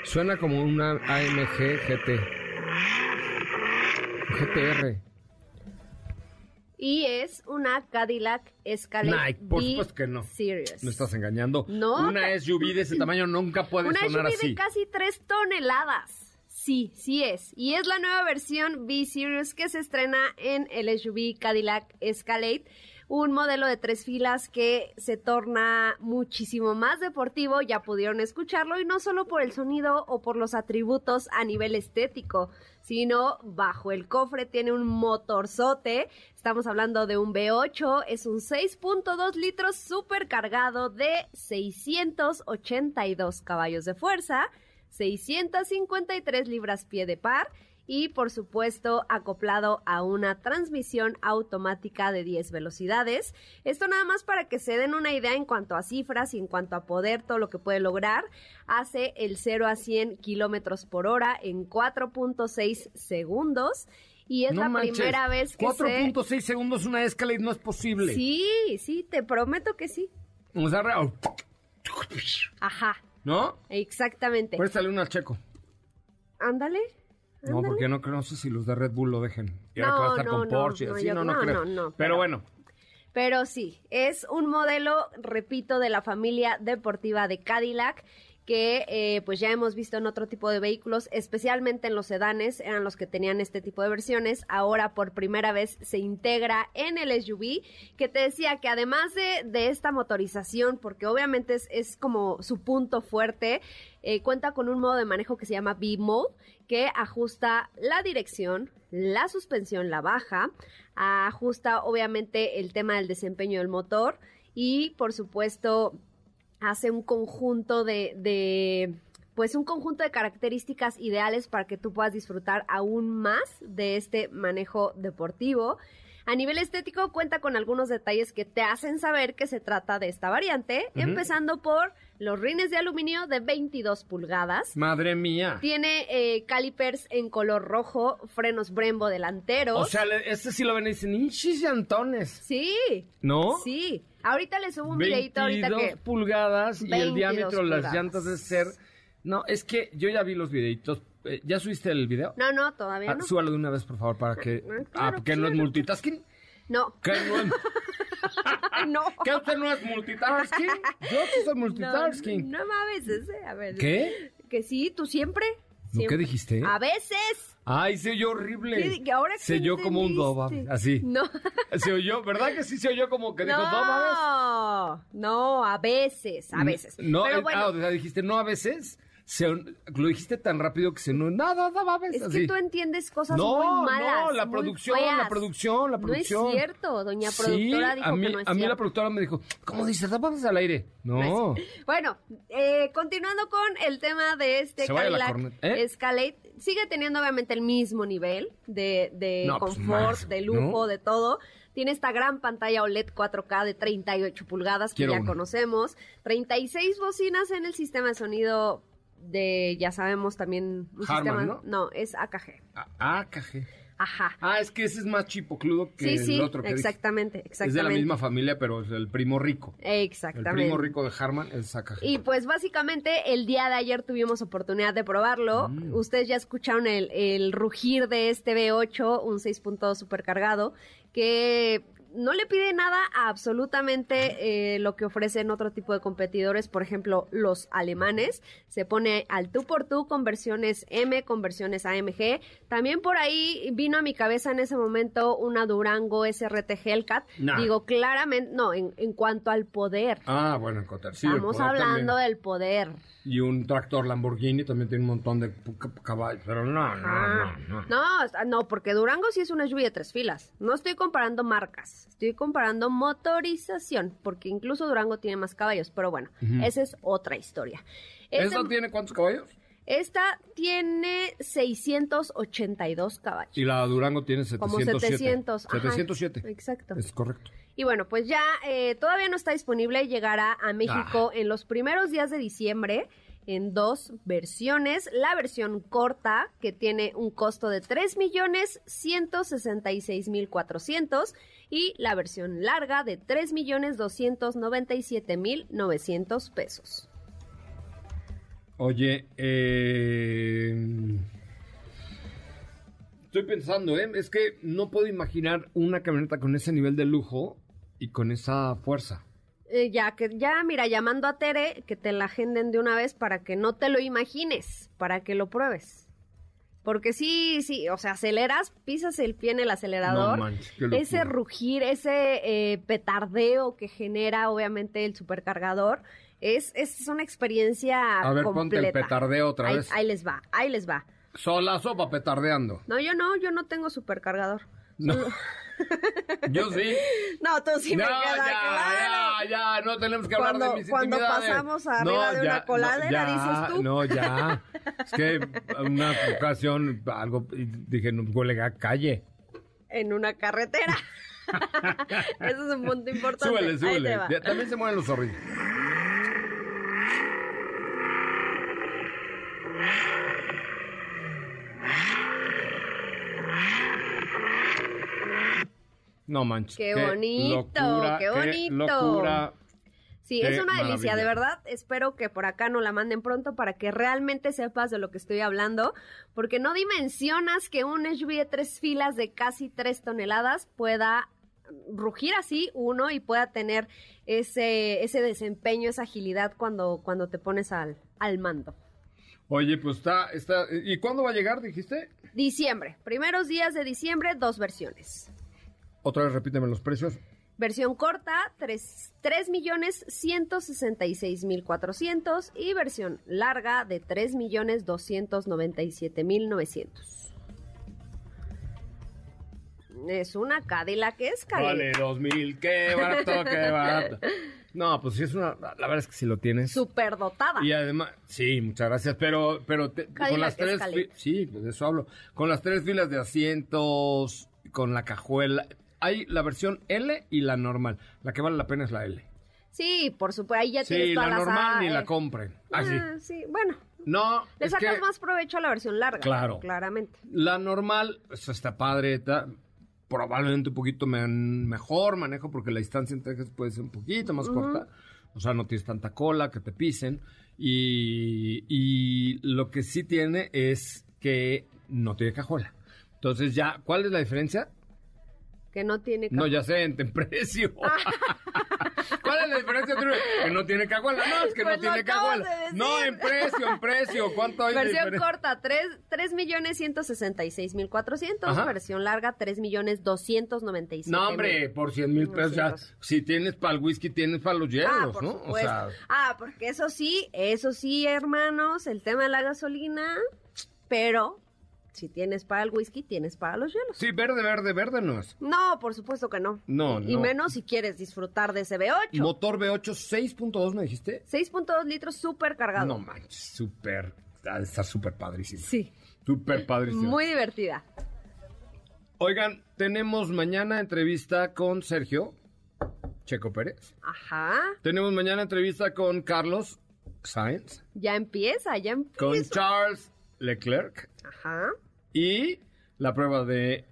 Suena como una AMG GT. GTR. Y es una Cadillac Escalade Nah, por supuesto que no. Series. Me estás engañando. No. Una SUV de ese tamaño nunca puede Una sonar SUV así. de casi 3 toneladas. Sí, sí es. Y es la nueva versión B-Series que se estrena en el SUV Cadillac Escalade. Un modelo de tres filas que se torna muchísimo más deportivo, ya pudieron escucharlo, y no solo por el sonido o por los atributos a nivel estético, sino bajo el cofre tiene un motorzote. Estamos hablando de un V8, es un 6.2 litros supercargado de 682 caballos de fuerza, 653 libras pie de par y por supuesto acoplado a una transmisión automática de 10 velocidades. Esto nada más para que se den una idea en cuanto a cifras y en cuanto a poder, todo lo que puede lograr. Hace el 0 a 100 kilómetros por hora en 4.6 segundos. Y es No la manches, primera vez que se... 4.6 segundos una Escalade no es posible. Sí, sí, te prometo que sí. O sea, real. Ajá, ¿No? exactamente. Préstale una al checo. Ándale. No, porque no, no sé si los de Red Bull lo dejen. Y ahora No, que va a estar no, con Porsche. no, así, yo- no, no, creo. pero- bueno, Pero sí, es un modelo, repito, de la familia deportiva de Cadillac que eh, pues ya hemos visto en otro tipo de vehículos, especialmente en los sedanes, eran los que tenían este tipo de versiones. Ahora por primera vez se integra en el SUV, que te decía que además de, de esta motorización, porque obviamente es, es como su punto fuerte, eh, cuenta con un modo de manejo que se llama B-Mode, que ajusta la dirección, la suspensión la baja, ajusta obviamente el tema del desempeño del motor y por supuesto hace un conjunto de, de, pues un conjunto de características ideales para que tú puedas disfrutar aún más de este manejo deportivo. A nivel estético cuenta con algunos detalles que te hacen saber que se trata de esta variante, empezando por los rines de aluminio de 22 pulgadas. madre mía. Tiene eh, calipers en color rojo, frenos Brembo delanteros. O sea, este sí lo ven y dicen, ¡hinchis llantones! sí, ¿No? sí. Ahorita le subo un videito 22 ahorita que pulgadas y el 22 diámetro de las pulgadas. llantas debe ser... No, es que yo ya vi los videitos. Eh, ¿Ya subiste el video? No, no, todavía Ah, no. Súbalo de una vez, por favor, para que... Ah, ah, claro, que no es claro. multitasking. No. ¿Qué no es, no. ¿Qué usted no es multitasking? Yo sí soy multitasking. No, no, a veces, ¿eh? A ver. ¿Qué? Que sí, tú siempre. ¿No, siempre. ¿Qué dijiste? A veces. Ay, se oyó horrible. Sí, que ahora se oyó como un doba, así. No. Se oyó, ¿verdad que sí se oyó como que dijo doba? No, no, a veces, a veces. No, Pero eh, bueno, ah, o sea, dijiste no a veces. lo dijiste tan rápido que se no, nada, nada, Es que tú entiendes cosas muy malas. No, la producción, la producción, la producción. No es cierto, doña productora dijo a mí, que no es A mí la productora me dijo, ¿cómo dices? Vamos al aire. No. Bueno, eh, continuando con el tema de este Cadillac ¿eh? Escalade, sigue teniendo obviamente el mismo nivel de, de pues confort, de lujo, de todo. Tiene esta gran pantalla OLED 4K de 38 pulgadas que ya conocemos. 36 bocinas en el sistema de sonido de, ya sabemos también, un sistema... ¿no? No, es AKG. AKG. Ajá. Ah, es que ese es más chipocludo que el otro que exactamente, exactamente. Es de la misma familia, pero es el primo rico. Exactamente. El primo rico de Harman es AKG. Y pues básicamente el día de ayer tuvimos oportunidad de probarlo. Mm. Ustedes ya escucharon el, el rugir de este V8, un 6.2 supercargado, que no le pide nada a absolutamente eh, lo que ofrecen otro tipo de competidores, por ejemplo, los alemanes. Se pone al tú por tú con versiones M, con versiones AMG. También por ahí vino a mi cabeza en ese momento una Durango SRT Hellcat. Digo, claramente, no, en, cuanto al poder. Ah, bueno, en sí, Estamos hablando del poder y un tractor Lamborghini también tiene un montón de caballos, pero no, no, no, no. No, porque Durango sí es una lluvia de tres filas. No estoy comparando marcas, estoy comparando motorización, porque incluso Durango tiene más caballos, pero bueno, esa es otra historia. ¿Esta tiene cuántos caballos? Esta tiene 682 caballos. Y la Durango tiene 707. Como 700. 707. exacto. Es correcto. Y bueno, pues ya eh, todavía no está disponible, llegará a México ah. en los primeros días de diciembre en dos versiones. La versión corta, que tiene un costo de 3.166.400 y la versión larga de 3.297.900 pesos. Oye, eh... estoy pensando, ¿eh? es que no puedo imaginar una camioneta con ese nivel de lujo y con esa fuerza. Eh, ya, que ya, mira, llamando a Tere, que te la agenden de una vez para que no te lo imagines, para que lo pruebes. Porque sí, sí, o sea, aceleras, pisas el pie en el acelerador, ese rugir, ese eh, petardeo que genera obviamente el supercargador, es, es una experiencia A ver, ponte el petardeo otra vez. Ahí les va, ahí les va. Sola sopa petardeando. No, yo no, yo no tengo supercargador. No. Yo sí. No, tú sí me queda ya, claro. Ya, ya, no tenemos que hablar de mis Cuando pasamos arriba de una coladera, dices tú. No, ya. Es que una ocasión, algo, dije, no, huele a calle. En una carretera. Eso es un punto importante. Súbele, súbele. También se mueven los zorrillos. No manches. Qué, bonito, qué bonito. Sí, es una delicia, de verdad. Espero que por acá no la manden pronto para que realmente sepas de lo que estoy hablando, porque no dimensionas que un SUV de tres filas de casi tres toneladas pueda rugir así uno y pueda tener ese, ese desempeño, esa agilidad cuando, cuando te pones al, al mando. Oye, pues está, está. ¿Y cuándo va a llegar, dijiste? Diciembre. Primeros días de diciembre, dos versiones. Otra vez repíteme los precios. Versión corta, 3.166.400 y versión larga de 3.297.900. Es una Cadillac es Vale, 2.000, qué barato, qué barato. No, pues sí es una, la verdad es que sí lo tienes. Súper dotada. Y además, sí, muchas gracias, pero, pero con las tres, sí, pues de eso hablo, con las tres filas de asientos, con la cajuela, hay la versión L y la normal. La que vale la pena es la L. Sí, por supuesto, ahí ya tienes todas la normal ni la compren. Así. Ah, sí, bueno. No, Le sacas más provecho a la versión larga. Claro. Claramente. La normal, pues, está padre, probablemente un poquito mejor manejo porque la distancia entre ejes puede ser un poquito más corta. O sea, no tienes tanta cola que te pisen. Y, y lo que sí tiene es que no tiene cajuela. Entonces ya, ¿cuál es la diferencia? Que no tiene... No, ya sé, en precio. ¿Cuál es la diferencia entre que no tiene cajuela? No, es que Pues no lo tiene cajuela. de. No, en precio, en precio. ¿Cuánto hay de Versión diferencia? corta, 3, millones 166 mil 400. Ajá. Versión larga, 3 millones 297 No, hombre, por 100 mil pesos ya. 200. Si tienes para el whisky, tienes para los hielos, Ah, por ¿no? supuesto. Ah, porque eso sí, eso sí, hermanos, el tema de la gasolina, pero si tienes para el whisky, tienes para los hielos. sí, verde, verde, verde no es. No, por supuesto que no. No, Y no. menos si quieres disfrutar de ese V8. Motor V8 6.2, ¿me dijiste? 6.2 litros súper cargado. No manches, súper. Está súper padrísimo. Sí, Súper padrísimo. muy divertida. Oigan, tenemos mañana entrevista con Sergio Checo Pérez. Ajá. Tenemos mañana entrevista con Carlos Sainz, Ya empieza, ya empieza. con Charles Leclerc Ajá. y la prueba de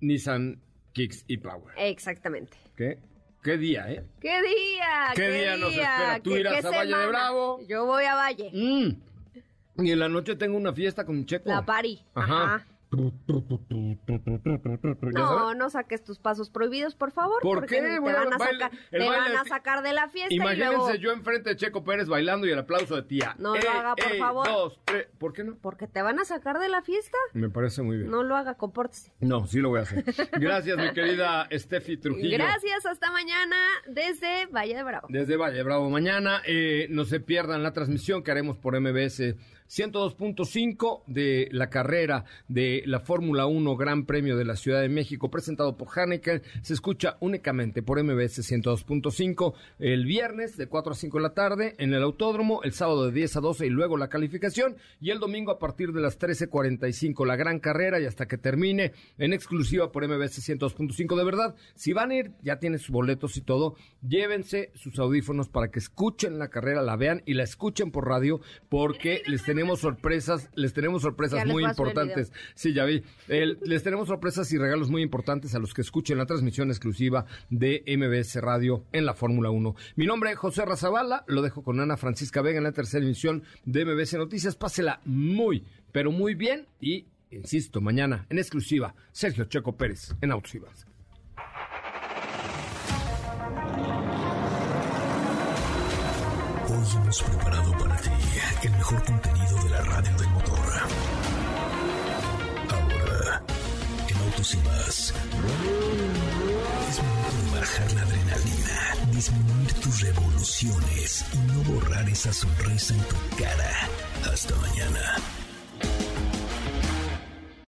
Nissan Kicks y Power. Exactamente. ¿Qué? ¿Qué día, eh? ¿Qué día? ¿Qué día nos espera? ¿Tú irás a Valle de Bravo? Yo voy a Valle. Mm. Y en la noche tengo una fiesta con Checo. La. Ajá. Ajá. ¿Ya No, no saques tus pasos prohibidos, por favor. ¿Por porque qué? Te, van a, baile- sacar, te baile van a de- sacar de la fiesta y Imagínense luego... yo enfrente de Checo Pérez bailando y el aplauso de tía. No lo Ey, haga, por ey, favor. Dos, tres. ¿Por qué no? Porque te van a sacar de la fiesta. Me parece muy bien. No lo haga, compórtese. No, sí lo voy a hacer. Gracias, mi querida Steffi Trujillo. Gracias, hasta mañana desde Valle de Bravo. Desde Valle Bravo. Mañana eh, no se pierdan la transmisión que haremos por MBS 102.5 de la carrera de la Fórmula 1 Gran Premio de la Ciudad de México presentado por Hanneken. Se escucha únicamente por MBS 102.5 el viernes de 4 a 5 de la tarde en el Autódromo, el sábado de 10 a 12 y luego la calificación y el domingo a partir de las 13.45 la gran carrera y hasta que termine en exclusiva por MBS 102.5. De verdad, si van a ir, ya tienen sus boletos y todo, llévense sus audífonos para que escuchen la carrera, la vean y la escuchen por radio porque les tenemos sorpresas, les tenemos sorpresas Ya muy importantes. Sí, ya vi. El- les tenemos sorpresas y regalos muy importantes a los que escuchen la transmisión exclusiva de MBS Radio en la Fórmula 1. Mi nombre es José Razabala, lo dejo con Ana Francisca Vega en la tercera emisión de MBS Noticias. Pásela muy, pero muy bien y, insisto, mañana en exclusiva, Sergio Checo Pérez en Autos y. Hoy hemos preparado para ti el mejor contenido de la radio del motor. Ahora, en Autos y más, es momento de bajar la adrenalina, disminuir tus revoluciones y no borrar esa sonrisa en tu cara. Hasta mañana.